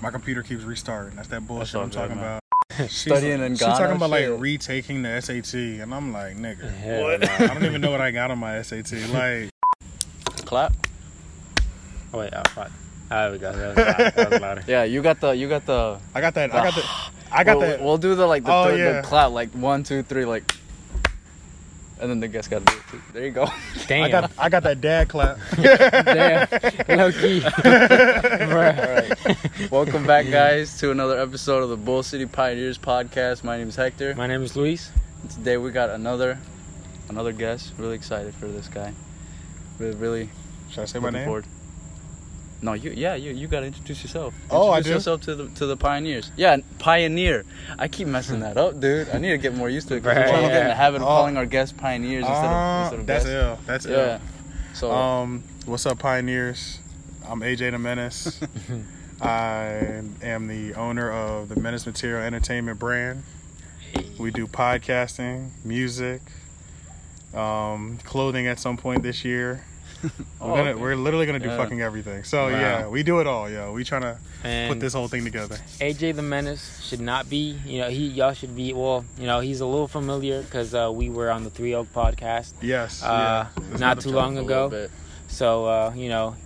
My computer keeps restarting. That's that bullshit all I'm good, talking man. about. She's, Studying in she's Ghana, talking about shit. like retaking the SAT, and I'm like, nigga, Hell what? no. I don't even know what I got on my SAT. Like, Clap. Oh, wait, oh, fuck. Ah, there we go. That was, loud. that was louder. Yeah, you got the you got the. I got that. I got the. I got we'll, that. We'll do the like the, Oh, third, yeah. the clap like one two three like, and then the guest got to do it too. There you go. Damn. I got. I got that dad clap. Damn. Low key. Bruh. All right. Welcome back, guys, to another episode of the Bull City Pioneers podcast. My name is Hector. My name is Luis. Today we got another another guest. Really excited for this guy. Really, really Should I say my name? forward. No, you yeah you you gotta introduce yourself. Oh, I introduce do? yourself to the to the pioneers. Yeah, pioneer. I keep messing that up, dude. I need to get more used to it. 'cause we're Right, trying to get in the habit of Oh. calling our guests pioneers instead of, Ah, instead of that's guests. ill. That's Yeah. So. Um, what's up, pioneers? I'm AJ the Menace. I am the owner of the Menace Material Entertainment brand. We do podcasting, music, um, clothing at some point this year. We're, Oh, gonna, okay. we're literally gonna do Yeah. fucking everything. So Wow. yeah, we do it all, yo. We trying to And put this whole thing together. AJ the Menace should not be, you know, he y'all should be, well, you know, he's a little familiar because uh, we were on the Three Oak podcast Yes. uh, yeah. Not too long ago. So, uh, you know,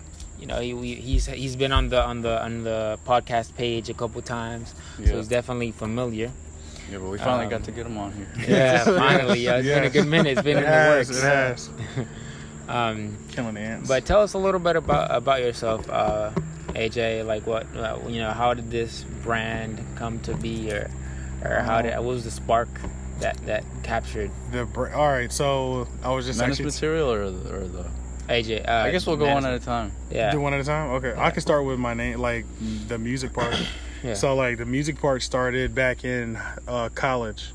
you know, he we, he's he's been on the on the on the podcast page a couple times, so Yeah. he's definitely familiar. yeah, but we finally um, got to get him on here. Yeah, finally, yeah, it's been a good minute. It's been It in the works. it has. Um, Killing the ants. But tell us a little bit about about yourself, uh, AJ. Like what uh, you know, how did this brand come to be, or or how did what was the spark that that captured the br- all right. So I was just Menace actually material or the, or the AJ? Uh, I guess we'll go one at a time. Yeah, do one at a time. Okay, I can start with my name, like the music part. yeah. So like the music part started back in uh, college.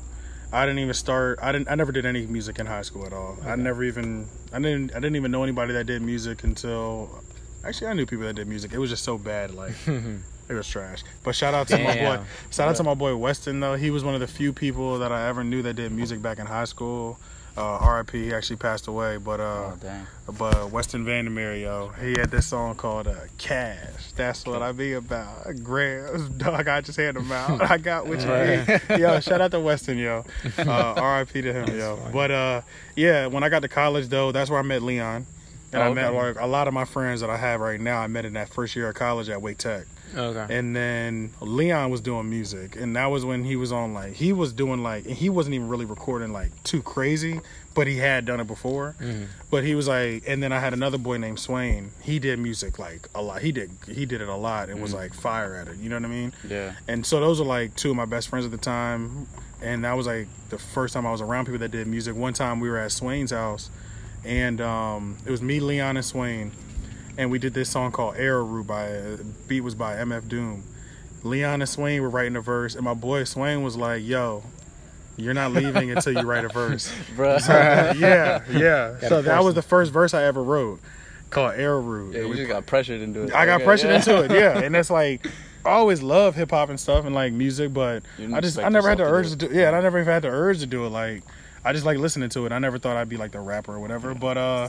I didn't even start. I didn't. I never did any music in high school at all. I never even. I didn't. I didn't even know anybody that did music until. Actually, I knew people that did music. It was just so bad. Like it was trash. But shout out to my boy. Shout out to my boy Weston though. He was one of the few people that I ever knew that did music back in high school. Uh, RIP. He actually passed away. But uh, Oh dang. but Weston Vandermeer, yo, he had this song called uh, "Cash." That's what I be about. Grams, dog. I just had him out. I got what you Right. need. Yo, shout out to Weston, yo. Uh, R.I.P. to him, yo. funny. But uh, yeah, when I got to college though, that's where I met Leon, and Oh, I met okay. like a lot of my friends that I have right now. I met in that first year of college at Wake Tech. Okay. And then Leon was doing music, and that was when he was on like he was doing like and he wasn't even really recording like too crazy, but he had done it before. Mhm. But he was like, and then I had another boy named Swain. He did music like a lot. He did he did it a lot and was like fire at it. You know what I mean? Yeah. And so those are like two of my best friends at the time, and that was like the first time I was around people that did music. One time we were at Swain's house, and um, it was me, Leon, and Swain, and we did this song called Arrowroot by beat was by MF Doom. Leon and Swain were writing a verse, and my boy Swain was like, "Yo, you're not leaving until you write a verse." Bruh. So, yeah, yeah. So that was the first verse I ever wrote, called Arrowroot. Yeah, you just got pressured into it. I got Okay, pressured yeah. into it, yeah. And it's like I always love hip hop and stuff and like music, but I just I never had the yourself urge to to do yeah, and I never even had the urge to do it. Like I just like listening to it. I never thought I'd be like the rapper or whatever. But uh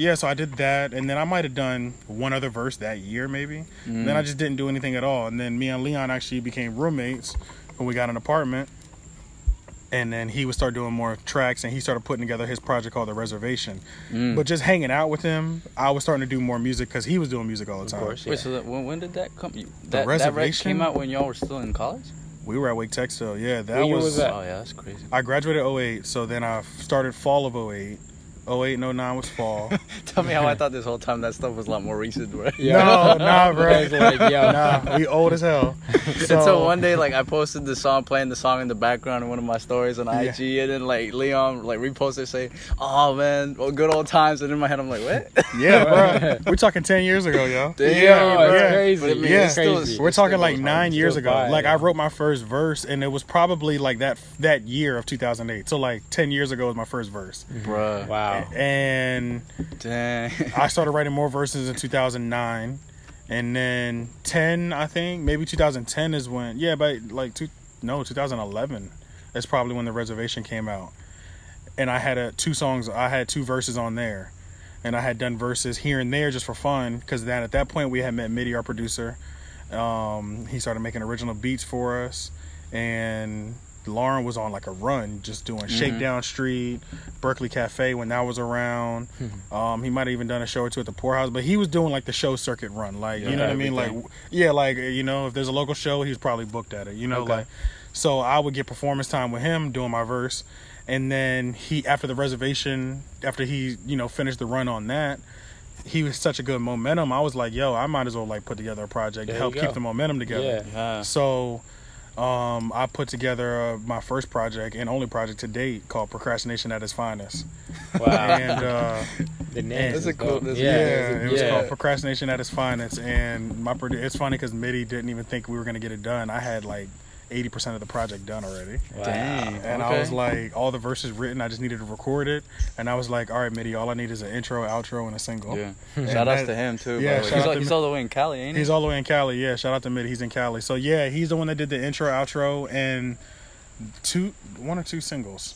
yeah, so I did that and then I might have done one other verse that year maybe. Mm. Then I just didn't do anything at all. And then me and Leon actually became roommates when we got an apartment. And then he would start doing more tracks and he started putting together his project called The Reservation. Mm. But just hanging out with him, I was starting to do more music because he was doing music all the time. Of time. course, yeah. Wait, so that, when, when did that come? You, that, That Reservation? rec came out when y'all were still in college? We were at Wake Tech still. Yeah, that was. was that? Oh yeah, that's crazy. I graduated 08, so then I started fall of 08. 08 and 09 was fall. Tell me how I thought this whole time that stuff was a lot more recent, bro. No, nah, bro. Guys are like, yo, nah, we old as hell. So, Until one day, like I posted the song, playing the song in the background in one of my stories on Yeah. IG, and then like Leon like reposted saying, "Oh man, well, good old times." And in my head, I'm like, "What?" Yeah, bro. We're talking 10 years ago, yo. Damn, Yo, bro. it's yeah. crazy. But I mean, Yeah. it's still- Crazy. We're it talking like nine years ago. vibe, Like I wrote my first verse, and it was probably like that that year of 2008. So like 10 years ago was my first verse, Bruh. Wow. And Dang. I started writing more verses in 2009, and then 10, I think maybe 2010 is when yeah, but like two, no 2011 is probably when the reservation came out, and I had a two songs. I had two verses on there, and I had done verses here and there just for fun because then at that point we had met Midi, our producer. Um, he started making original beats for us, and Lauren was on like a run, just doing Shakedown Street, Berkeley Cafe when that was around. Um, he might have even done a show or two at the Pour House, but he was doing like the show circuit run, like you know what I mean, like yeah, like you know, if there's a local show, he's probably booked at it, you know, Okay. like. So I would get performance time with him doing my verse, and then he after the reservation, after he you know finished the run on that, he was such a good momentum. I was like, yo, I might as well like put together a project There to help keep the momentum together. Yeah. Yeah. So um, I put together uh, my first project and only project to date called Procrastination at its finest. Wow. And uh, the name. That's a cool- that's a yeah, Yeah, it was yeah. called Procrastination at its finest. And my produ- it's funny because Mitty didn't even think we were gonna get it done. I had like. 80% of the project done already. Wow. Dang. And I was like, all the verses written, I just needed to record it. And I was like, all right, Mitty, all I need is an intro, outro, and a single. Yeah. And Shout outs to him too. Yeah, by the way. He's, out all, he's all the way in Cali, ain't he? He's all the way in Cali. Yeah, shout out to Mitty. He's in Cali. So yeah, he's the one that did the intro, outro, and two, one or two singles.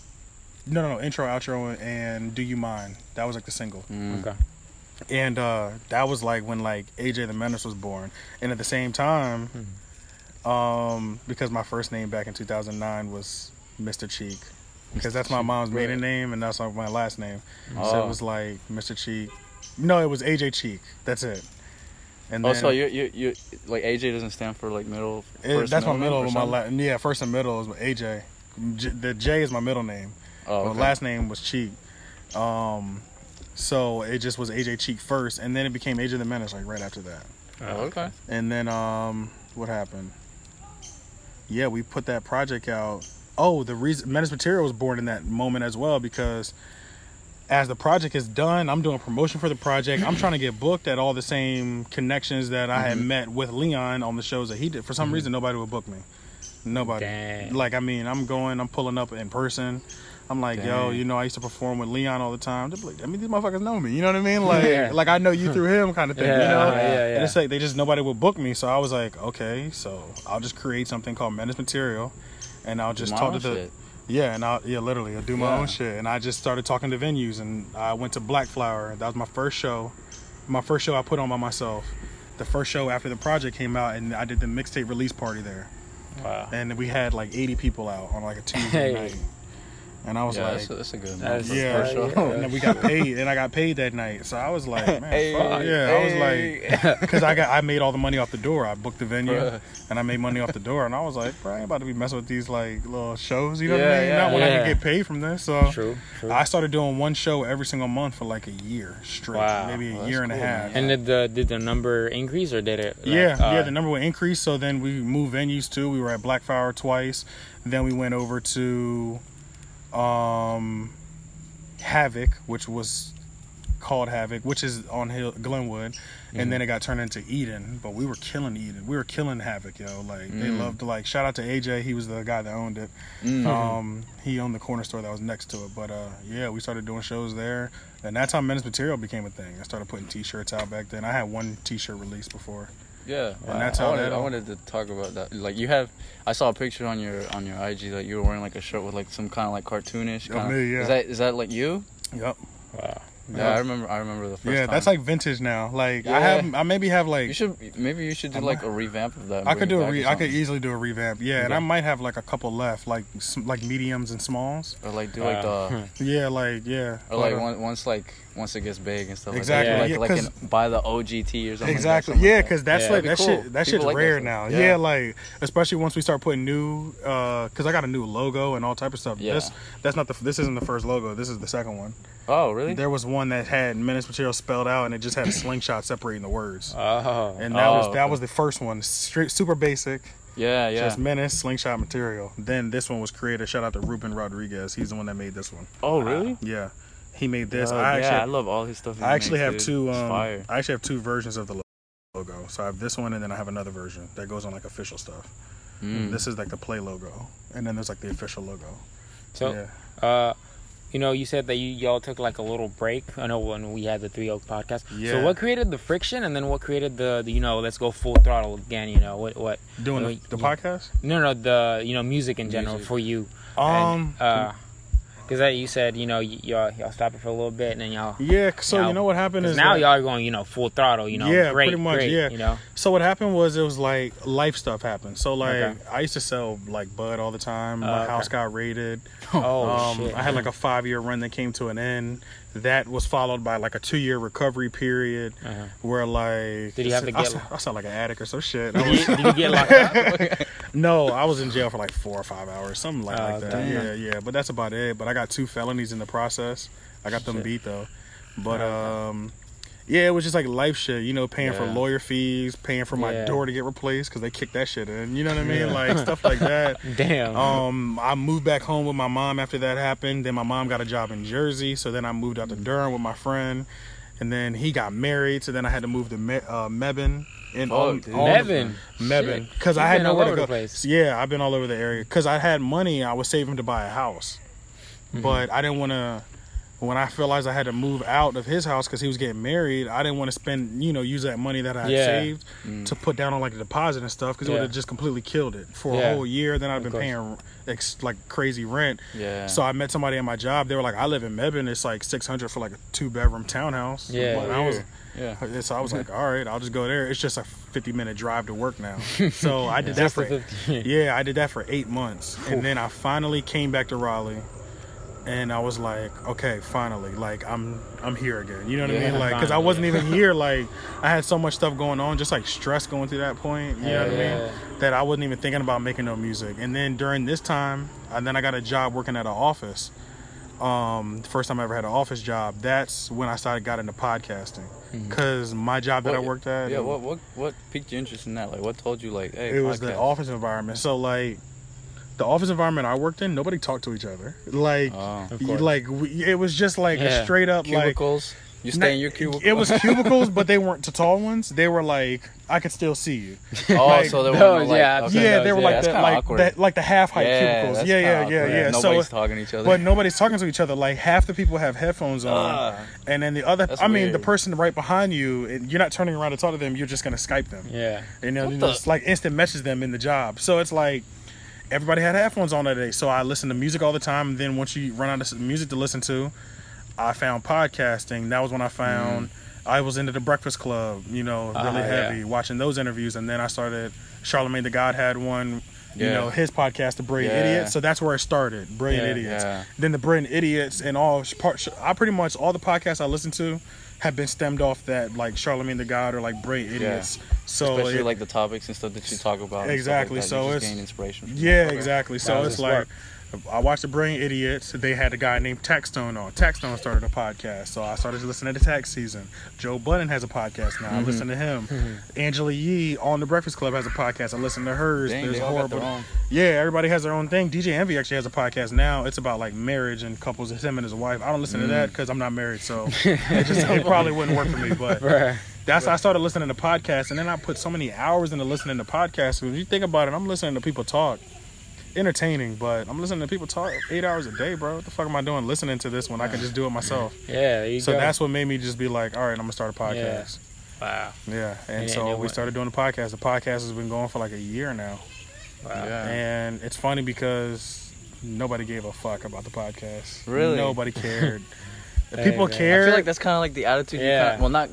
No, no, no. Intro, outro, and Do You Mind? That was like the single. Mm. Okay. And uh, that was like when like AJ the Menace was born. And at the same time, um, because my first name back in 2009 was Mr. Cheek, because that's my mom's maiden name and that's my last name. Oh. So Oh. it was like Mr. Cheek. No, it was AJ Cheek. That's it. And Oh, then, so you you you like AJ doesn't stand for like middle. it- first that's my middle of my something? la- yeah first and middle is AJ. J- the J is my middle name. Oh, My last name was Cheek. Um, so it just was AJ Cheek first, and then it became AJ the Menace like right after that. Oh, okay. And then um, what happened? Yeah, we put that project out. Oh, the reason Menace Material was born in that moment as well because as the project is done, I'm doing promotion for the project. I'm trying to get booked at all the same connections that I had mm-hmm. met with Leon on the shows that he did. For some mm-hmm. reason, nobody would book me. Nobody. Dang. Like, I mean, I'm going, I'm pulling up in person. I'm like, yo, you know, I used to perform with Leon all the time. Like, I mean, these motherfuckers know me. You know what I mean? Like, Yeah. like I know you through him, kind of thing. Yeah, you know? yeah, yeah. And it's like they just nobody would book me, so I was like, okay, so I'll just create something called Menace Material, and I'll just My talk to the shit. yeah, and I yeah literally I do my own shit, and I just started talking to venues, and I went to Blackflower. That was my first show, my first show I put on by myself. The first show after the project came out, and I did the mixtape release party there, Wow. and we had like 80 people out on like a Tuesday night, and I was Yeah, like. that's, a, that's a good. That's one. a yeah, first show. and then we got paid, and I got paid that night. So I was like, man, Hey, fuck, yeah. I was like, because I got I made all the money off the door. I booked the venue Bruh. and I made money off the door, and I was like, bro, I ain't about to be messing with these like little shows. You know what Yeah, I mean? yeah, Not when I can get paid from this. So True. True. I started doing one show every single month for like a year straight, Wow. maybe a Well, year that's and a half. man. and did the did the number increase or did it? like, Yeah, uh, yeah, the number would increase. So then we moved venues too. We were at Blackflower twice. Then we went over to um, Havoc, which was called Havoc, which is on Hill Glenwood, and then it got turned into Eden. But we were killing Eden. We were killing Havoc, yo. Like they Mm. loved like shout out to AJ. He was the guy that owned it. Mm. Um, he owned the corner store that was next to it. But uh, yeah, we started doing shows there, and that's how Menace Material became a thing. I started putting T-shirts out back then. I had one T-shirt release before. Yeah, And that's I how wanted, that I wanted to talk about that. Like you have, I saw a picture on your on your IG that you were wearing like a shirt with like some kind of like cartoonish. Yeah, Kind me, yeah. Is that is that like you? Yep. Wow. Yeah, I remember. I remember the first Yeah, time. that's like vintage now. Like I have, I maybe have like you should maybe you should do I'm like not- a revamp of that. I could do a back re- I could easily do a revamp. Yeah, and I might have like a couple left, like like mediums and smalls. or like do like Uh, the Yeah, like yeah. or like But, uh, one, once like once it gets big and stuff. Exactly, Like, that. yeah, like, like 'cause- in, buy the OGT or something. Exactly. Like that, yeah, something because that's Yeah, like that that'd shit. That People shit's like that rare stuff. now. Yeah. Yeah. like especially once we start putting new, because I got a new logo and all type of stuff. Yeah. This that's not the this isn't the first logo. This is the second one. Like that. Oh really? There was one that had menace material spelled out and it just had a slingshot separating the words. Oh. And that Oh, was that okay. was the first one. Straight, super basic. yeah, yeah. Just menace slingshot material. Then this one was created. Shout out to Ruben Rodriguez. He's the one that made this one. oh really? Yeah, he made this. Oh, I yeah, actually I love all his stuff. I actually makes, have dude. two. It's Um, fire. I actually have two versions of the logo. So I have this one, and then I have another version that goes on like official stuff. Mm. This is like the play logo, and then there's like the official logo. So, yeah, uh, you know, you said that you y'all took like a little break. I know when we had the Three Oak podcast. Yeah. So, what created the friction, and then what created the, the you know, let's go full throttle again. You know, what what? doing the, Wait, the yeah. podcast. No, no, the you know, music in general Music. for you. Um, And, uh, Because that you said, you know, y- y'all y'all stopping for a little bit and then y'all. Yeah. So Now- you know what happened is now y'all are going, you know, full throttle. You know, Yeah, great, pretty much, great, yeah. You know, So what happened was it was like life stuff happened. So like Okay. I used to sell like bud all the time. My Oh, okay. house got raided. oh um, shit. I had like a five year run that came to an end. That was followed by like a two year recovery period Uh-huh. where like Did you have to I, get- I sound like an addict or some shit. Was- you, did you get locked up? no, I was in jail for like four or five hours, something like, Oh, like that. damn. Yeah, yeah. But that's about it. But I got two felonies in the process. I got them Shit. beat though. But Okay. um, yeah, it was just like life shit. You know, paying for lawyer fees, paying for my Yeah. door to get replaced because they kicked that shit in. You know what I mean? Yeah. Like stuff like that. Damn. Um, I moved back home with my mom after that happened. Then my mom got a job in Jersey, so then I moved out to Durham with my friend, and then he got married. So then I had to move to Me- uh, Mebane. And Fuck, all- all- Mebane. Mebane, because I had been all nowhere to go. the place. Yeah, I've been all over the area because I had money. I was saving to buy a house, Mm-hmm. but I didn't want to. When I realized I had to move out of his house because he was getting married, I didn't want to spend, you know, use that money that I had Yeah. saved Mm. to put down on like a deposit and stuff because it would have just completely killed it for Yeah. a whole year. Then I'd Of been course. paying ex- like crazy rent. Yeah. So I met somebody at my job. They were like, "I live in Mebane. It's like six hundred for like a two bedroom townhouse." Yeah. And I was, yeah. so I was like, "All right, I'll just go there." It's just a fifty minute drive to work now. So I did that for 50. yeah, I did that for eight months, and then I finally came back to Raleigh, and I was like, okay, finally, like I'm I'm here again. You know what I mean? Like, because I wasn't even here. Like, I had so much stuff going on, just like stress going through that point. You know what I Yeah. mean? That I wasn't even thinking about making no music. And then during this time, and then I got a job working at an office. Um, first time I ever had an office job. That's when I started got into podcasting. Mm-hmm. Because my job that I worked at, Yeah. What what what piqued your interest in that? Like, what told you like, hey, it was the office environment. So like the office environment I worked in, nobody talked to each other. Like, Oh. Of you- course. like we, it was just like a straight up like. Cubicles. you stay in your cubicle. It was cubicles, but they weren't the tall ones. They were like I could still see you. oh, like, so there were those, like, yeah, okay. yeah, those, they were yeah, like that's the like awkward. that like the half height yeah, cubicles. that's Yeah, yeah, kinda yeah, awkward. yeah. Nobody's So, talking to each other. but nobody's talking to each other. Like half the people have headphones on, Ah. and then the other. That's I mean, the person right behind you, and you're not turning around to talk to them. You're just gonna Skype them. Yeah. You know, What you the- just like instant message them in the job. So it's like everybody had headphones on that day. So I listened to music all the time. And then once you run out of music to listen to, I found podcasting. That was when I found I was into the Breakfast Club. You know, really uh-huh, yeah. heavy watching those interviews. And then I started. Charlemagne the God had one. You know his podcast, The Brilliant Yeah. Idiots. So that's where it started. Brilliant Yeah, Idiots. yeah. Then the Brilliant Idiots and all. Part, I pretty much all the podcasts I listen to have been stemmed off that like Charlemagne the God or like Brilliant Yeah. Idiots. So Especially it- like the topics and stuff that you talk about. Exactly, Like so you just it's- gain inspiration. Yeah, exactly. So it's like work. I watched the Brilliant Idiots. They had a guy named Taxstone on. Taxstone started a podcast, so I started listening to the Tax Season. Joe Budden has a podcast now. I Mm-hmm. listen to him. Angela Yee on the Breakfast Club has a podcast. I listen to hers. Dang, There's they all got horrible. their. Yeah, everybody has their own thing. DJ Envy actually has a podcast now. It's about like marriage and couples. It's him and his wife. I don't listen to Mm. that because I'm not married, so it just it probably wouldn't work for me. But Bruh. that's I started listening to podcasts, and then I put so many hours into listening to podcasts. When you think about it, I'm listening to people talk, entertaining, but I'm listening to people talk eight hours a day, bro. What the fuck am I doing listening to this when I can just do it myself? Yeah, you So go. that's what made me just be like, all right, I'm gonna start a podcast. wow. Yeah, and, And- so we what- started doing the podcast. The podcast has been going for like a year now, Wow. Yeah. and it's funny because nobody gave a fuck about the podcast. Really? nobody cared. Hey, people man. I I feel like that's kind of like the attitude. You Yeah. kinda, well, not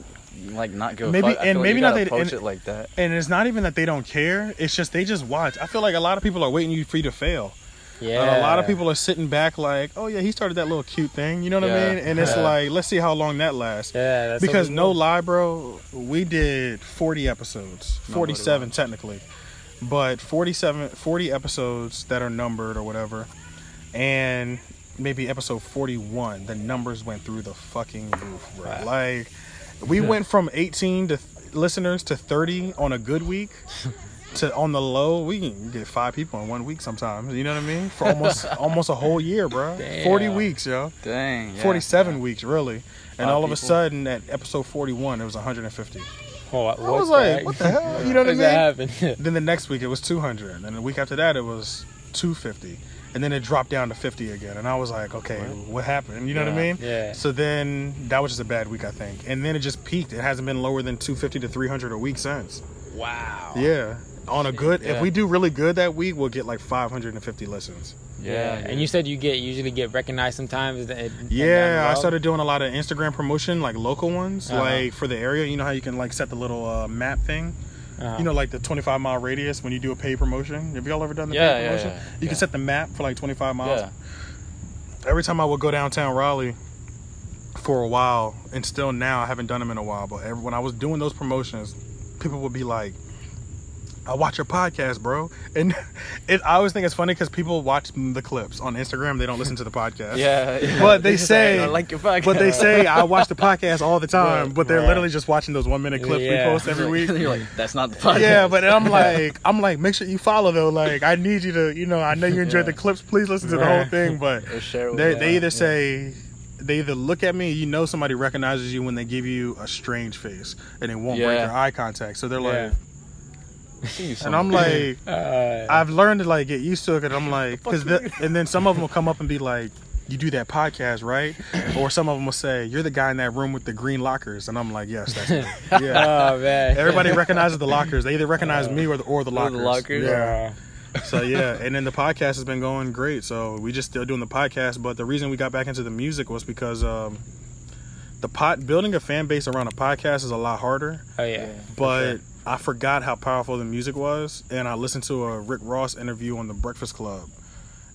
like not give Maybe- and like maybe not gotta approach and- it like that. and it's not even that they don't care. It's just they just watch. I feel like a lot of people are waiting you for you to fail. Yeah. And a lot of people are sitting back like, oh yeah, he started that little cute thing. You know what Yeah. I mean? And it's Yeah. like, let's see how long that lasts. Yeah, that's because no do. lie, bro, we did 40 episodes, 47 lies. technically, but 47, 40 episodes that are numbered or whatever, and maybe episode 41, the numbers went through the fucking roof, bro. Wow. Like, we went from 18 to listeners to 30 on a good week. To on the low, we can get five people in one week sometimes. You know what I mean? For almost almost a whole year, bro. Damn. Forty weeks, yo. Dang. Yeah. 47 weeks really and Five all of a sudden at episode 41 it was 150 Oh, what, i was like what the hell you know what i mean that then the next week it was 200 and then the week after that it was 250 and then it dropped down to 50 again and i was like okay what, happened you know what i mean Yeah. so then that was just a bad week i think and then it just peaked it hasn't been lower than 250 to 300 a week since wow. yeah On a good, Yeah. if we do really good that week, we'll get like 550 listens. Yeah. And you said you get usually get recognized sometimes. at- at- Yeah, I started doing a lot of Instagram promotion, like local ones, Uh-huh. like for the area. You know how you can like set the little uh, map thing. Uh-huh. You know, like the 25 mile radius when you do a paid promotion. Have y'all ever done the Yeah, paid promotion? yeah, You yeah. can set the map for like 25 miles. Every time I would go downtown Raleigh for a while, and still now I haven't done them in a while. But every, when I was doing those promotions, people would be like, "I watch your podcast, bro," and it, I always think it's funny because people watch the clips on Instagram. They don't listen to the podcast. Yeah. yeah. But they like, say- I like your podcast. But they say I watch the podcast all the time, Right, but they're right. literally just watching those one minute clips Yeah. we post every week. You're like, that's not the podcast. Yeah, but I'm like, I'm like, make sure you follow though. Like, I need you to, you know, I know you enjoyed Yeah. the clips. Please listen to the whole thing. But Or share it with they they either say, they either look at me, you know, somebody recognizes you when they give you a strange face and they won't break your eye contact. So they're like, I see you and I'm like, Uh, I've learned to like get used to it. Cause I'm like, cause the, and then some of them will come up and be like. You do that podcast, right? Or some of them will say, "You're the guy in that room with the green lockers," and I'm like, "Yes, that's me." Yeah. oh man. Everybody recognizes the lockers. They either recognize me or the or the Or lockers. the lockers. Yeah. Uh, So yeah, and then the podcast has been going great. So we just still doing the podcast. But the reason we got back into the music was because um, the pot building a fan base around a podcast is a lot harder. oh yeah. But I forgot how powerful the music was, and I listened to a Rick Ross interview on the Breakfast Club,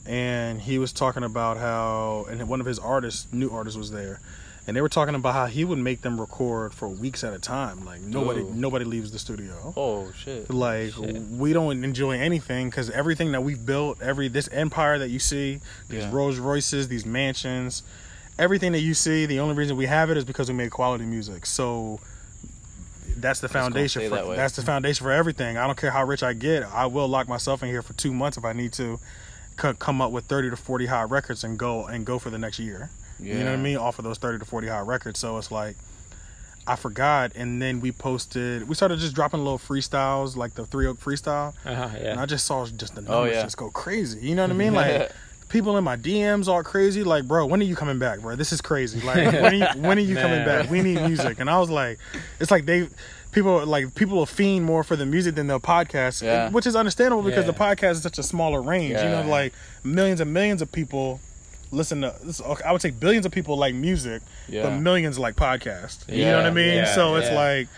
and he was talking about how and one of his artists, new artists, was there. And they were talking about how he would make them record for weeks at a time. Like nobody, Ooh. nobody leaves the studio. Oh shit. Like Shit. we don't enjoy anything because everything that we've built, every this empire that you see, these Yeah. Rolls Royces, these mansions, everything that you see, the only reason we have it is because we made quality music. So that's the foundation for that that's the foundation for everything. I don't care how rich I get, I will lock myself in here for two months if I need to, c- come up with thirty to forty hot records and go and go for the next year. Yeah. You know what I mean? Off of those 30 to 40 hot records. So it's like, I forgot. And then we posted, we started just dropping little freestyles, like the Three Oak freestyle. Uh-huh, And. I just saw just the numbers Oh, yeah. just go crazy. You know what I mean? Like, people in my DMs are crazy. Like, bro, when are you coming back, bro? This is crazy. Like, when are you, when are you coming back? We need music. And I was like, it's like they, people like people will fiend more for the music than the podcast, Yeah. which is understandable because Yeah. the podcast is such a smaller range. You know, like millions and millions of people listen to. this- okay, I would say billions of people like music, Yeah. but millions like podcasts. You know what I mean? yeah, so it's yeah. like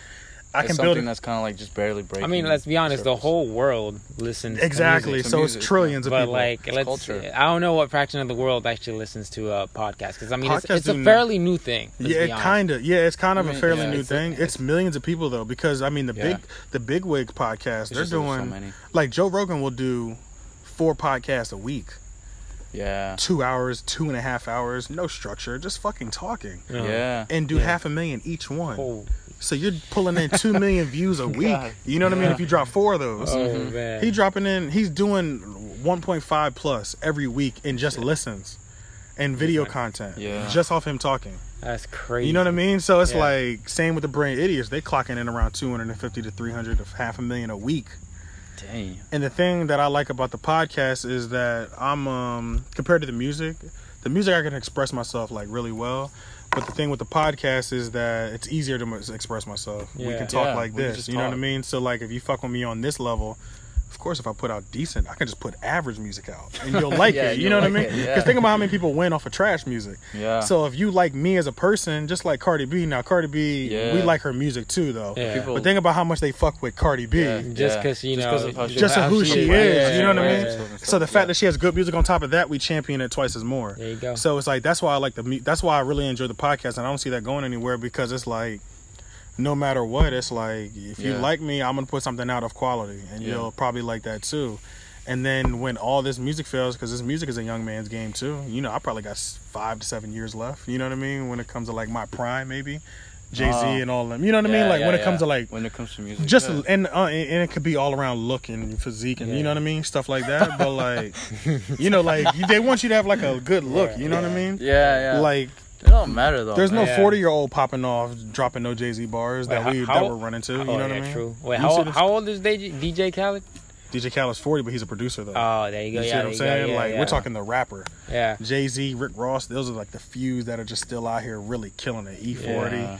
I It's can something build it. that's kind of like just barely breaking. I mean, let's be honest. The surface. whole world listens. to Exactly. music. to So it's music, trillions of But people. like, let's. culture. I don't know what fraction of the world actually listens to a podcast because I mean, it's, it's a fairly new thing. yeah, be honest. kind of. Yeah, it's kind of I a mean, fairly yeah, new it's a- thing. it's, millions of people though, because I mean the Yeah. big the big wig podcast, It's they're just there's so doing many. like Joe Rogan will do four podcasts a week, Yeah. two hours, two and a half hours, no structure, just fucking talking, Uh-huh. Yeah. and do Yeah. half a million each one. Oh, So you're pulling in two million views a week. God. You know what I mean? If you drop four of those, oh Mhm. man. he dropping in. He's doing 1.5 plus every week in just listens and video content, Yeah. just off him talking. That's crazy. You know what I mean? So it's Yeah. like same with the brain idiots. They clocking in around 250 to 300 to half a million a week. Dang. And the thing that I like about the podcast is that I'm um compared to the music, the music I can express myself like really well. But the thing with the podcast is that it's easier to m- express myself. We can talk Yeah, like this. You know what I mean? So like if you fuck with me on this level, of course if I put out decent, I can just put average music out and you'll like Yeah, it. You you'll know what I mean? Because yeah. think about how many people win off of trash music. Yeah. So if you like me as a person, just like Cardi B, now Cardi B, Yeah. we like her music too, though. Yeah. People- But think about how much they fuck with Cardi B. Yeah. Just because you know Just know, 'cause of how she- Just who she is, Yeah, you know what I mean? yeah. So the fact that she has good music on top of that, we champion it twice as more. There you go. So it's like that's why I like the mu- that's why I really enjoy the podcast, and I don't see that going anywhere because it's like, no matter what, it's like if you like me, I'm gonna put something out of quality, and Yeah. you'll probably like that too. And then when all this music fails, because this music is a young man's game too. You know, I probably got five to seven years left. You know what I mean? When it comes to like my prime, maybe Jay Z Oh. and all them. You know what I mean? Yeah, Like when yeah, it comes to like when it comes to music, just yeah. and uh, and it could be all around look and physique and you know what I mean, stuff like that. But like, you know, like they want you to have like a good look. You know what I mean? yeah, yeah. Like it don't matter though. there's no Yeah. 40 year old popping off dropping no Jay Z bars that Wait, we how- that how- we're running to. You oh, know what yeah, I mean? true. Wait, You how, how old is DJ, DJ Khaled? DJ Khaled's 40, but he's a producer though. Oh, there you go. you see yeah, what I'm saying? go. Yeah, like yeah. we're talking the rapper. Yeah. Jay Z, Rick Ross, those are like the few that are just still out here really killing it. E40. Yeah.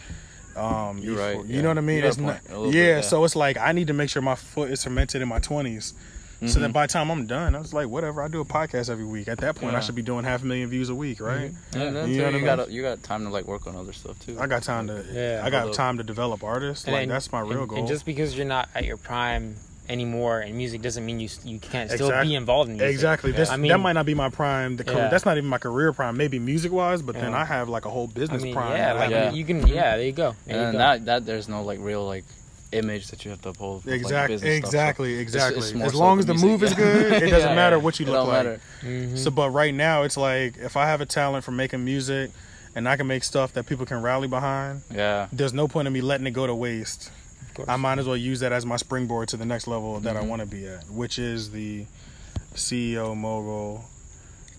Um, You're E4. right, You yeah. know what I mean? It's not, point, yeah, bit, yeah. So it's like I need to make sure my foot is cemented in my 20s. So that Mhm. by the time I'm done, I was like, whatever. I do a podcast every week. At that point, I should be doing half a million views a week, right? And then You know you got mean? you got time to like work on other stuff too. I got time to. Yeah. I got Although- time to develop artists. And like then- that's my real and, goal. And just because you're not at your prime anymore and music doesn't mean you you can't still Exact- be involved in music. Exactly. This I mean, that might not be my prime. The career, Yeah. that's not even my career prime. Maybe music wise, but then I have like a whole I business mean, prime. yeah, like Yeah. you can, yeah, there you go. There you and go. that that there's no like real like image that you have to uphold. with, like, Exactly, stuff, so exactly, it's- exactly. it's as long the as the music, move is good, it doesn't Yeah. matter what you It look don't like. matter. Mhm. So, but right now, it's like if I have a talent for making music, and I can make stuff that people can rally behind, Yeah. there's no point in me letting it go to waste. Of. I might as well use that as my springboard to the next level that I Mhm. want to be at, which is the CEO mogul,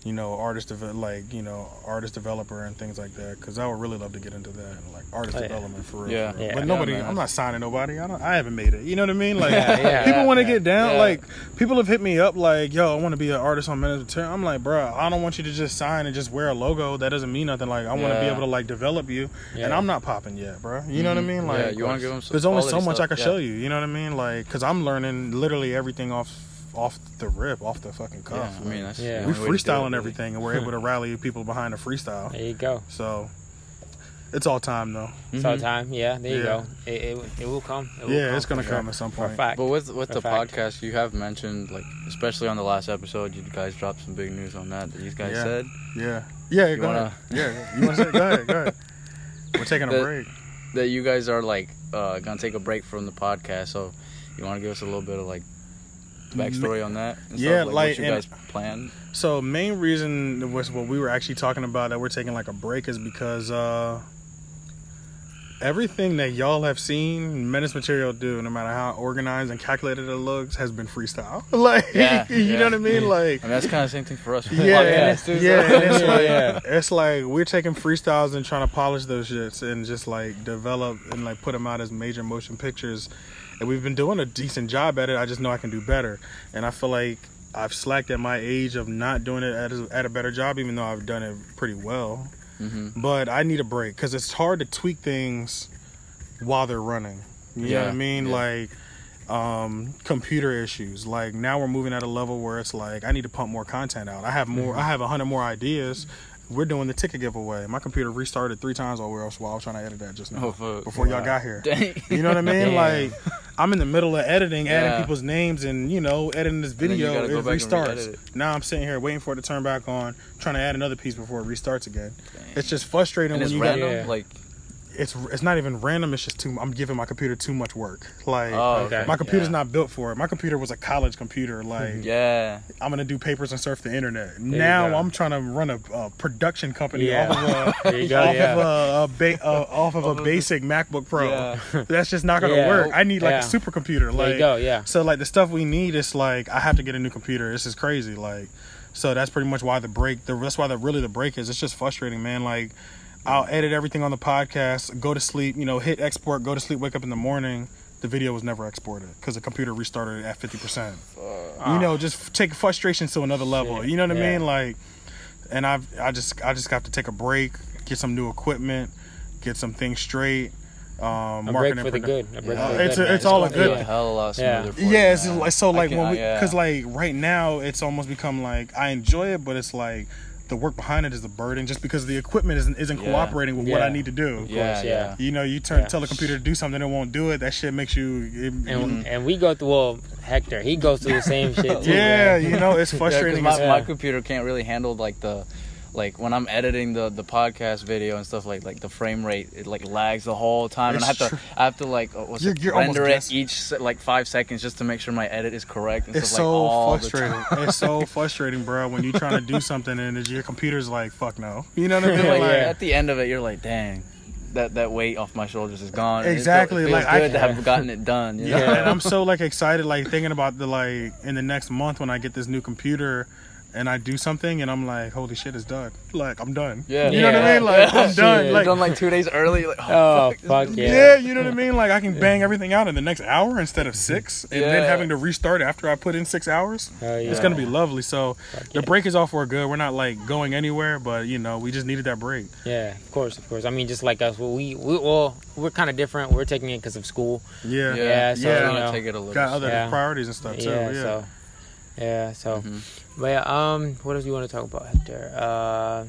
you know, artist dev- like you know, artist developer and things like that. Because I would really love to get into that, like artist Oh, yeah. development for real. Yeah. for real. Yeah. But nobody, man. I'm not signing nobody. I don't. I haven't made it. You know what I mean? Like Yeah, yeah, people yeah, want to get down. Yeah. Like people have hit me up like, yo, I want to be an artist on Menace Material. I'm like, bro, I don't want you to just sign and just wear a logo. That doesn't mean nothing. Like I want to be able to like develop you, and I'm not popping yet, bro. You know what I Mhm. mean? Yeah, Like you wanna give 'em some there's only so quality much I can yeah. show you. You know what I mean? Like, cause I'm learning literally everything off off the rip, off the fucking cuff. Yeah. I mean, that's Yeah. we only way it, freestyling really. everything, and we're able to rally people behind the freestyle. There you go. So it's all time though. It's all Mhm. time. Yeah, there you Yeah. go. It, it, it will come. It will Yeah, come it's gonna for sure. come at some point. fact. But with with For the fact. podcast, you have mentioned like, especially on the last episode, you guys dropped some big news on that. That you guys Yeah. said Yeah, yeah. You go wanna- ahead. Yeah, you want to say? Go ahead. Go ahead. We're taking a The- break. that you guys are like uh, gonna take a break from the podcast. So you want to give us a little bit of like backstory on that? and Yeah, stuff? like, what you guys plan. So main reason was what we were actually talking about that we're taking like a break is because uh everything that y'all have seen Menace Material do, no matter how organized and calculated it looks, has been freestyle. Like Yeah, you yeah. know what I mean? Like I mean, that's kind of the same thing for us. yeah, too, so- yeah, it's like yeah. it's like we're taking freestyles and trying to polish those shits and just like develop and like put them out as major motion pictures. And we've been doing a decent job at it. I just know I can do better, and I feel like I've slacked at my age of not doing it at a, at a better job, even though I've done it pretty well. Mhm. But I need a break because it's hard to tweak things while they're running. You know what I mean? yeah. Like um computer issues like now we're moving at a level where it's like i need to pump more content out i have more Mm-hmm. i have a hundred more ideas we're doing the ticket giveaway my computer restarted three times while we were while i was trying to edit that just now Oh, before y'all got here Dang. you know what i mean Damn. like i'm in the middle of editing adding people's names and you know editing this video gotta it go and restarts re-edit now i'm sitting here waiting for it to turn back on trying to add another piece before it restarts again Dang. it's just frustrating and when it's you random. got Yeah. Like it's it's not even random it's just too i'm giving my computer too much work like oh, okay. my computer's yeah. not built for it. My computer was a college computer. Like Yeah. I'm gonna do papers and surf the internet. you now. I'm trying to run a, a production company Yeah. off of a, go. off Yeah. of a, a ba- uh, off of a basic MacBook Pro. Yeah. That's just not gonna Yeah. work. I need like Yeah. a supercomputer. there Like you go. Yeah. so, like the stuff we need is like I have to get a new computer. This is crazy. Like so that's pretty much why the break. The that's why the really the break is. It's just frustrating, man. Like I'll edit everything on the podcast, go to sleep, you know, hit export, go to sleep, wake up in the morning. The video was never exported because the computer restarted at fifty percent you know, just take frustration to another level. Shit, You know what I mean? Like, and I've I just I just have to take a break, get some new equipment, get some things straight. Um, A break marketing for the good. A break Yeah. for the It's good, a- it's all a good be a hell of a lot Yeah. smoother for you Yeah, it's like so like can- when I- we yeah. because like right now it's almost become like I enjoy it, but it's like the work behind it is a burden just because the equipment isn't isn't Yeah. cooperating with what I need to do. yeah, course, yeah. yeah. You know, you turn Yeah. tell the computer to do something, and it won't do it. That shit makes you. It, And, and we go through well, Hector. He goes through the same shit too. yeah, man. you know, it's Yeah, 'cause frustrating. my, Yeah. my computer can't really handle like the like when I'm editing the the podcast video and stuff like like the frame rate it like lags the whole time and I have It's to true. I have to like uh, what's You're- it, you're render it each like five seconds just to make sure my edit is correct and It's stuff so like all frustrating. it's so frustrating, bro. When you're trying to do something and it's- your computer's like, "Fuck no," you know what I mean? like, Like, at the end of it you're like dang that that weight off my shoulders is gone. And it feel- Exactly, It feels like, I- good to have gotten it done. You know? yeah, and I'm so like excited, like thinking about the like in the next month when I get this new computer, and I do something and I'm like, holy shit, it's done. Like I'm done. Yeah. You know what I mean? Like I'm done. Shit. Like done like two days early. Like, Oh, oh fuck, fuck yeah. yeah. you know what I mean? Like I can bang everything out in the next hour instead of six, and then having to restart after I put in six hours. Oh, yeah. It's gonna be lovely. So Fuck the yeah. break is all for good. We're not like going anywhere, but you know, we just needed that break. Yeah, of course, of course. I mean, just like us, well, we, we well, we're kind of different. We're taking it because of school. Yeah. Yeah, Yeah, so so, I'm you know, take it a little. Got other Yeah. priorities and stuff too. yeah, Yeah. so yeah, so. Mhm. But yeah, um, what else do you want to talk about, Hector? Uh,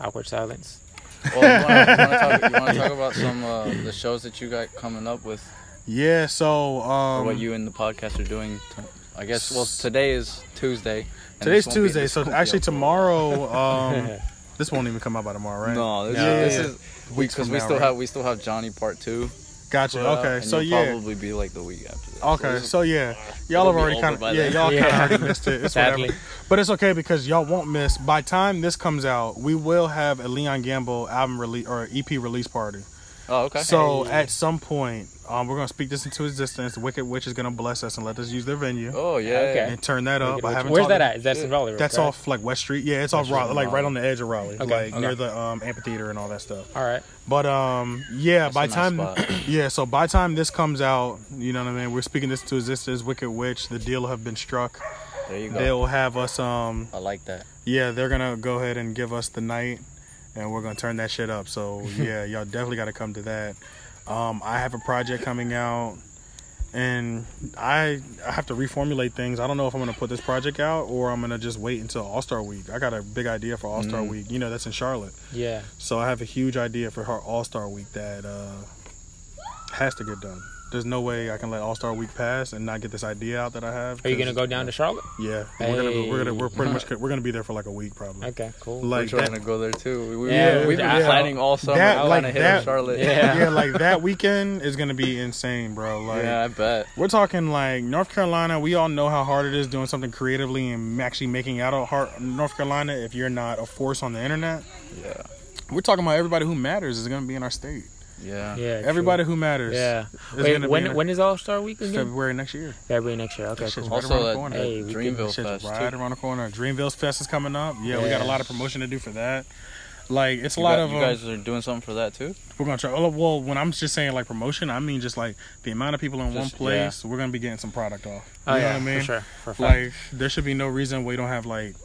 awkward silence. Well, you want to talk, talk about some uh, the shows that you got coming up with, Yeah, so um what you and the podcast are doing? To, I guess. Well, today is Tuesday. today's this be- Tuesday, so actually tomorrow um this won't even come out by tomorrow, right? No, this, No. this Yeah. is Weeks because from we still right? have we still have Johnny Part Two. Gotcha. uh, Okay. and So you'll yeah. probably be like the week after that. Okay, this is- so yeah, y'all have already kind of yeah, then. y'all kind Yeah. of already missed it. It's Sadly. whatever, but it's okay because y'all won't miss. By time this comes out, we will have a Leon Gamble album release or EP release party. oh, okay. So Hey. at some point, um, we're gonna speak this into existence. Wicked Witch is gonna bless us and let us use their venue oh yeah. Okay. yeah. and turn that up. I haven't Where's that at? Is that in Raleigh? That's right? off like West Street. Yeah, it's off West Street Raleigh, like right on the edge of Raleigh, Okay, like okay. near the um, amphitheater and all that stuff. All right. But um, yeah, That's by a nice time spot. yeah, so by time this comes out, you know what I mean. We're speaking this to existence. Wicked Witch, the deal have been struck. There you go. They'll have us. Um, I like that. yeah, they're gonna go ahead and give us the night, and we're gonna turn that shit up. So yeah, y'all definitely got to come to that. Um, I have a project coming out, and I I have to reformulate things. I don't know if I'm gonna put this project out or I'm gonna just wait until All Star Week. I got a big idea for All Star Mm. Week. You know, that's in Charlotte. Yeah. So I have a huge idea for her All Star Week that uh, has to get done. There's no way I can let All Star Week pass and not get this idea out that I have. Are you gonna go down to Charlotte? Yeah, we're gonna we're gonna we're pretty much we're gonna be there for like a week probably. Okay, cool. Like We're trying that, to go there too. We, we, Yeah, we've been yeah. planning all summer. That- I like want to hit that- Charlotte. Yeah. yeah, like that weekend is gonna be insane, bro. Like yeah, I bet. we're talking like North Carolina. We all know how hard it is doing something creatively and actually making out of heart North Carolina. If you're not a force on the internet, Yeah, we're talking about everybody who matters is gonna be in our state. Yeah. Yeah. true. Everybody who matters. Yeah. Wait, when when is All Star Week again? February next year. February next year. Okay, That shit's cool. right Also, around the corner. Hey, Dreamville Shit's Fest right too. around the corner. Dreamville's Fest is coming up. Yeah, we got a lot of promotion to do for that. Like it's a lot got- of you um, guys are doing something for that too. we're gonna try. oh, Well, when I'm just saying like promotion, I mean just like the amount of people in one Just- place. We're gonna be getting some product off. Oh you know yeah, what I mean? for sure. For a fact. Like there should be no reason we don't have like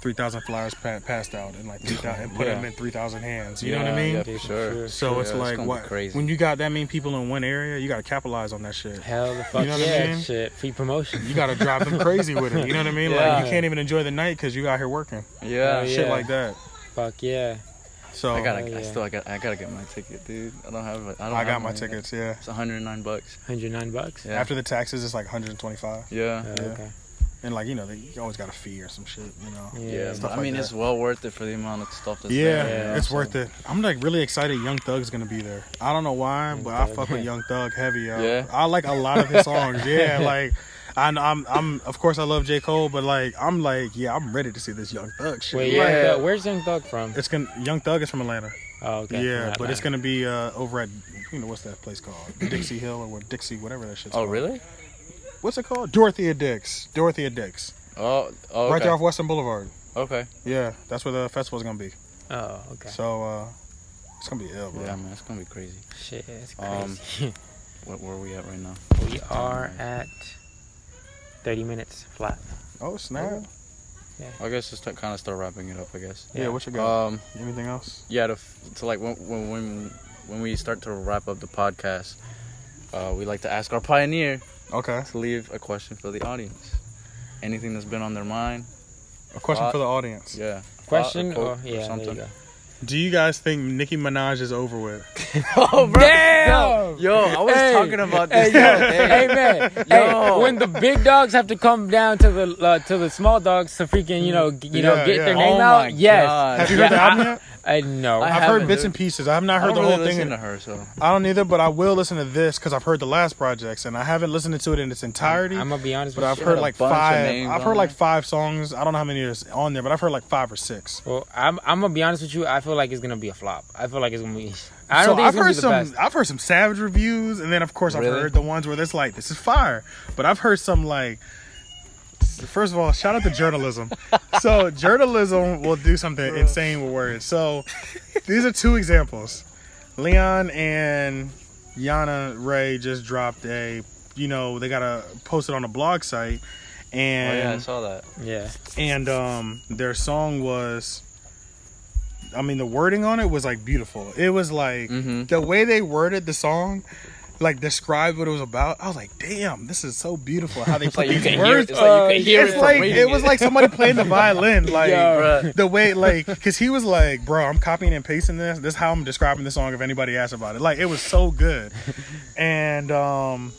three thousand flyers pa- passed out and like 3,000 and put Yeah. them in three thousand hands. You know what I mean? yeah, for sure. sure. So it's Yeah, like gonna what crazy. when you got that many people in one area, you got to capitalize on that shit. Hell the fuck know what I yeah, mean? shit. Free promotion. You got to drive them crazy with it. You know what I mean? Like you can't even enjoy the night because you out here working. Yeah, Oh, Shit Yeah. like that. Fuck yeah. So I gotta. Oh, I still. I got. I gotta get my ticket, dude. I don't have. it. I, don't I got have my mine yet. tickets. Yeah. It's 109 bucks. 109 bucks. Yeah. After the taxes, it's like 125. yeah. Oh, Yeah. Okay. And like you know, they, you always got a fee or some shit. You know. Yeah. Yeah, stuff I like mean, that. it's well worth it for the amount of stuff that's Yeah, there. Yeah, it's so- worth it. I'm like really excited. Young Thug's gonna be there. I don't know why, Young but I Thug. fuck with Young Thug heavy. Yo. Yeah? I like a lot of his songs. Yeah, like I, I'm, I'm, of course I love J Cole, but like I'm like, yeah, I'm ready to see this Young Thug shit. Wait, Like, Young Yeah. Where's Young Thug from? It's gonna Young Thug is from Atlanta. Oh, okay. yeah, Not but it's gonna be uh, over at you know what's that place called Dixie Hill or what Dixie whatever that shit's Oh, called. really? What's it called? Dorothea Dix. Dorothea Dix. Oh, oh Right there off Western Boulevard. Okay. Yeah, that's where the festival's gonna be. Oh, okay. So uh, it's gonna be ill, bro. Yeah, man, it's gonna be crazy. Shit, it's Um, crazy. What, where are we at right now? we are at 30 minutes flat. Oh snap! Yeah. I guess just to kind of start wrapping it up. I guess. Yeah, what you got? Um, Anything else? yeah, to, f- to like when, when when when we start to wrap up the podcast, uh, we like to ask our pioneer Okay. to leave a question for the audience. Anything that's been on their mind. A question Thought- for the audience. Yeah. Question? Thought, a Or, quote, yeah, there you something. go. Do you guys think Nicki Minaj is over with? oh, bro. Damn! Yo, I was Hey, talking about Hey, this. yo, the other day. hey man, Yo. hey, when the big dogs have to come down to the uh, to the small dogs to freaking you know g- you know get yeah. their Oh name my out, yes, God. Have you Yeah, heard the album I- yet? I know. I I've haven't, heard bits and pieces. I have not I heard don't the really whole thing. listen to her, so I don't either, but I will listen to this because I've heard the last projects and I haven't listened to it in its entirety. I'm gonna be honest but with I've you. heard like bunch of five. names I've on heard like there. five songs. I don't know how many is on there, but I've heard like five or six. Well, I'm I'm gonna be honest with you. I feel like it's gonna be a flop. I feel like it's gonna be. I so don't think I've it's gonna heard be the some. best. I've heard some savage reviews, and then of course I've Really? heard the ones where it's like this is fire. But I've heard some like first of all, shout out to journalism. So journalism will do something insane with words. So these are two examples. Leon and Yana Ray just dropped a, you know, they got a posted on a blog site, Oh yeah, I saw that. Yeah. and um, their song was. I mean, the wording on it was like beautiful. It was like Mhm. the way they worded the song, like described what it was about. I was like, "Damn, this is so beautiful." How they play like these words It's like you can hear it's it. from like it was like somebody playing the violin, like the way, like, because he was like, "Bro, I'm copying and pasting this. This is how I'm describing the song. If anybody asks about it, like, it was so good." and um,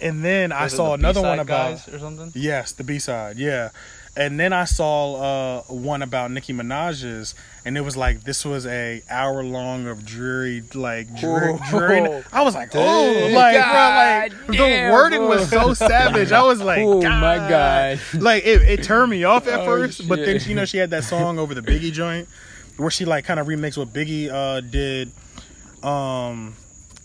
and then I Was it saw the another one about or something. yes, the B side, yeah. And then I saw uh, one about Nicki Minaj's, and it was like this was a hour long of dreary, like dreary, dreary. I was like, oh, Dang. like, God bro, like damn, the wording bro. was so savage. I was like, oh my god. like it, it turned me off at Oh, first, but then you know she had that song over the Biggie joint where she like kind of remixed what Biggie uh, did, um,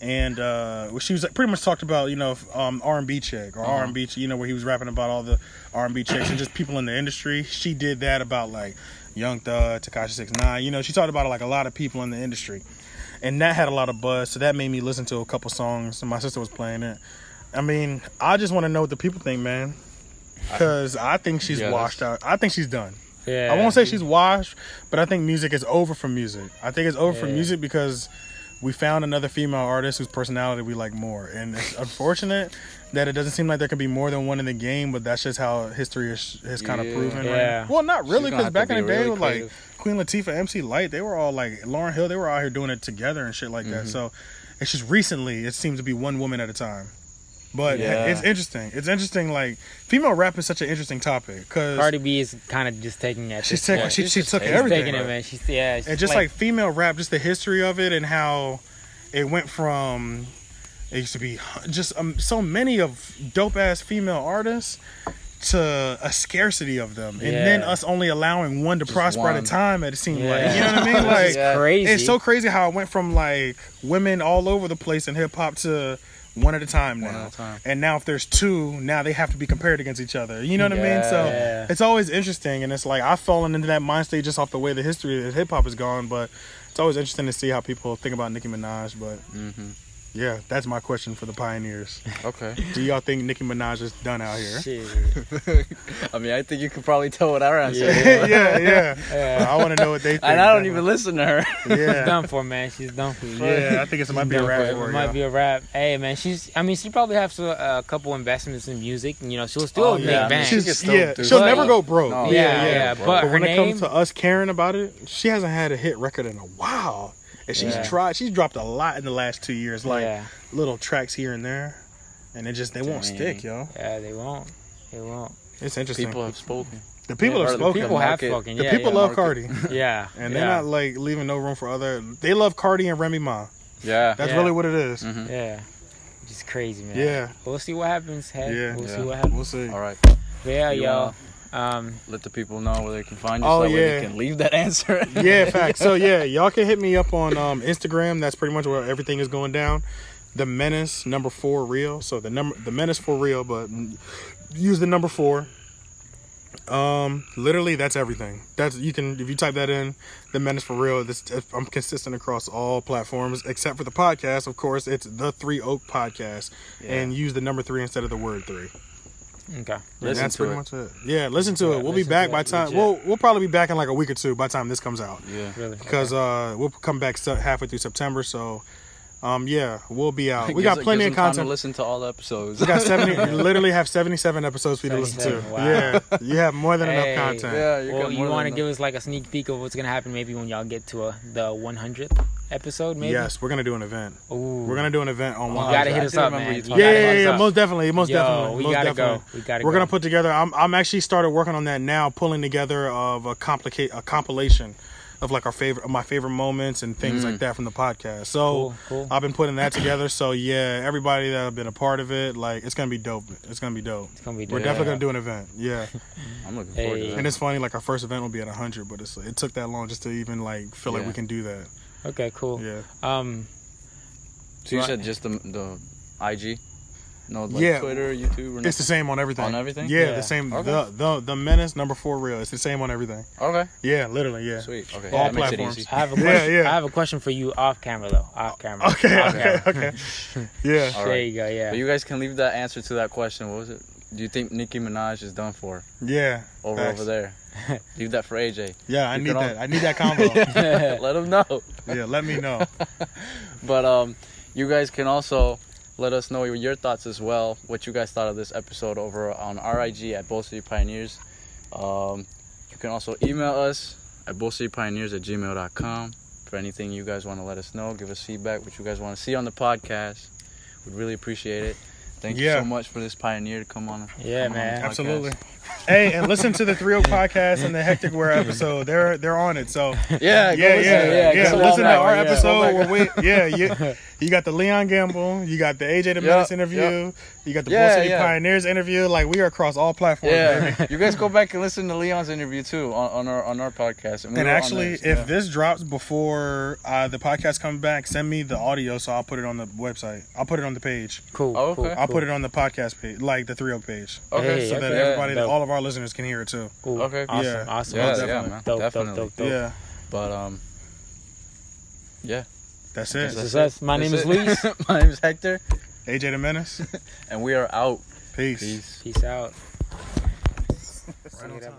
and uh, she was pretty much talked about you know um, R and B chick or R and B you know where he was rapping about all the R and B chicks and just people in the industry. She did that about like Young Thug, Tekashi Six Nine. You know she talked about like a lot of people in the industry, and that had a lot of buzz. So that made me listen to a couple songs, and my sister was playing it. I mean, I just want to know what the people think, man. Because I think she's Yeah, washed out. I think she's done. Yeah. I won't say she's washed, but I think music is over for music. I think it's over for music because we found another female artist whose personality we like more. And it's unfortunate that it doesn't seem like there can be more than one in the game, but that's just how history has, has kind of Yeah. proven. Yeah. Right? Well, not really, because back in the day, really with like. Queen Latifah, MC Lyte, they were all like Lauryn Hill, they were out here doing it together and shit like that. So it's just recently, it seems to be one woman at a time. But Yeah. it's interesting. It's interesting. Like female rap is such an interesting topic because Cardi B is kind of just taking it. she's taking Yeah, she, she's she just took She's everything. taking it, man. She's yeah. She's and just like, female rap, just the history of it and how it went from it used to be just um, so many of dope ass female artists to a scarcity of them, and then us only allowing one to Just prosper at a time. It seemed Yeah. like you know what I mean. Like Yeah. crazy. it's so crazy how it went from like women all over the place in hip hop to one at a time now. One at a time. And now if there's two, now they have to be compared against each other. You know what I mean? So Yeah. it's always interesting, and it's like I've fallen into that mind state just off the way the history of hip hop has gone. But it's always interesting to see how people think about Nicki Minaj. But hmm yeah, that's my question for the pioneers. Okay. Do y'all think Nicki Minaj is done out here? Shit. I mean, I think you could probably tell what our answer. Yeah. is. yeah, yeah. Yeah. I want to know what they think. And I don't even listen to her. She's Yeah, done for man. She's done for yeah. I think it might be a Done rap it. for It might yeah. be a rap. Hey man, she's. I mean, she probably has a, a couple investments in music. and You know, she'll still Oh, make yeah, I mean, bands. she She's, can still yeah, do she'll stuff. never go broke. No, yeah, yeah, yeah. yeah, bro. but But her when it name, comes to us caring about it, she hasn't had a hit record in a while. And she's Yeah. tried. She's dropped a lot in the last two years, like yeah, little tracks here and there, and it just they won't Dang. stick, yo. yeah, they won't. They won't. It's interesting. People have spoken. the people Yeah, have or the spoken. People have market- spoken. the Yeah, people yeah. love market. Cardi, Yeah, and they're not like leaving no room for other. They love Cardi and Remy Ma. Yeah. That's Yeah. really what it is. Mhm. Yeah. Which is crazy, man. Yeah. We'll see what happens. Hey, Yeah. we'll Yeah. see what happens. We'll see. All right. But yeah, You yo. Um, Let the people know where they can find you. Oh, so that way yeah. they can leave that answer. yeah, facts. So yeah, y'all can hit me up on um, Instagram. That's pretty much where everything is going down. The menace number four real. So the number the menace for real, but use the number four. Um, literally, that's everything. That's you can if you type that in, the menace for real. This I'm consistent across all platforms except for the podcast. Of course, it's the Three Oak Podcast, Yeah. and use the number three instead of the word three. Okay. And Listen that's to pretty it. much it. Yeah, listen to Yeah, it. We'll be back by time. legit. We'll we'll probably be back in like a week or two by the time this comes out Yeah. Really. because uh we'll come back halfway through September. So, um yeah, we'll be out. We Gives- got plenty of them time content. to listen to all the episodes. We got seventy. literally have seventy-seven episodes for you to listen to. wow. Yeah, you have more than Hey, enough content. yeah, you well, got you want to give us like a sneak peek of what's gonna happen maybe when y'all get to a, the 100th episode, maybe? Yes, we're gonna do an event. Ooh. We're gonna do an event on You gotta hit us up, man. you You Yeah, yeah, yeah, most definitely, most Yo, definitely. we most gotta definitely. go. We gotta We're go. gonna put together. I'm I'm actually started working on that now, pulling together of a complicate a compilation of like our favorite my favorite moments and things like mm. that from the podcast. So Cool, cool. I've been putting that together. So yeah, everybody that have been a part of it, like it's gonna be dope. It's gonna be dope. It's gonna be We're definitely Yeah. gonna do an event. Yeah, I'm looking forward Hey. to that. and it's funny. Like our first event will be at 100, but it's it took that long just to even like feel like we can do that. Okay, cool. Yeah. Um, so you Right. said just the the IG. No, like Yeah. Twitter, YouTube, or It's the same on everything. On everything? Yeah, Yeah. the same. Okay. The, the the menace number four real. It's the same on everything. Okay, Yeah, literally. Yeah. sweet. Okay, All that makes it platforms. I have a Yeah, question. yeah. I have a question for you off camera though. Off camera. Okay. Off Okay. camera. Okay. Yeah. All There you go. Yeah. But you guys can leave that answer to that question. What was it? Do you think Nicki Minaj is done for Yeah. over Facts. over there? leave that for AJ. Yeah. I You need all- that. I need that combo. Let him know. yeah. Let me know. But um, you guys can also let us know your thoughts as well. What you guys thought of this episode over on RIG at Bull City Pioneers. Um, you can also email us at bullcitypioneers at gmail.com for anything you guys want to let us know. Give us feedback, what you guys want to see on the podcast. We'd really appreciate it. Thank you Yeah. so much for this pioneer to come on. Yeah, come on the man. podcast. Absolutely. Hey, and listen to the Three Oak podcast and the Hectic Wear episode. They're they're on it. So Yeah, yeah, go yeah, listen. yeah. Listen to our episode. Go back. Where we, yeah, you, you got the Leon Gamble, you got the AJ the Yep, Menace interview, yep. you got the Yeah, Bull City yeah. Pioneers interview. Like we are across all platforms. baby. Yeah, you guys go back and listen to Leon's interview too on, on our on our podcast. we And actually, theirs, if yeah. this drops before uh, the podcast comes back, send me the audio so I'll put it on the website. I'll put it on the page. Cool. Oh, cool, okay. I'll put it on the podcast page, like the Three Oak page, okay, Hey, so okay, that yeah, everybody, dope. All of our listeners can hear it too. Cool. Okay. Awesome. Yeah. Awesome. Yeah, awesome. yeah, man. Dope, Definitely. dope, dope, dope. Yeah, But um, yeah. that's This it. is us. My name That's is it. Luis. My name is Hector, AJ the Menace. and we are out. Peace. Peace. Peace out. Right on time.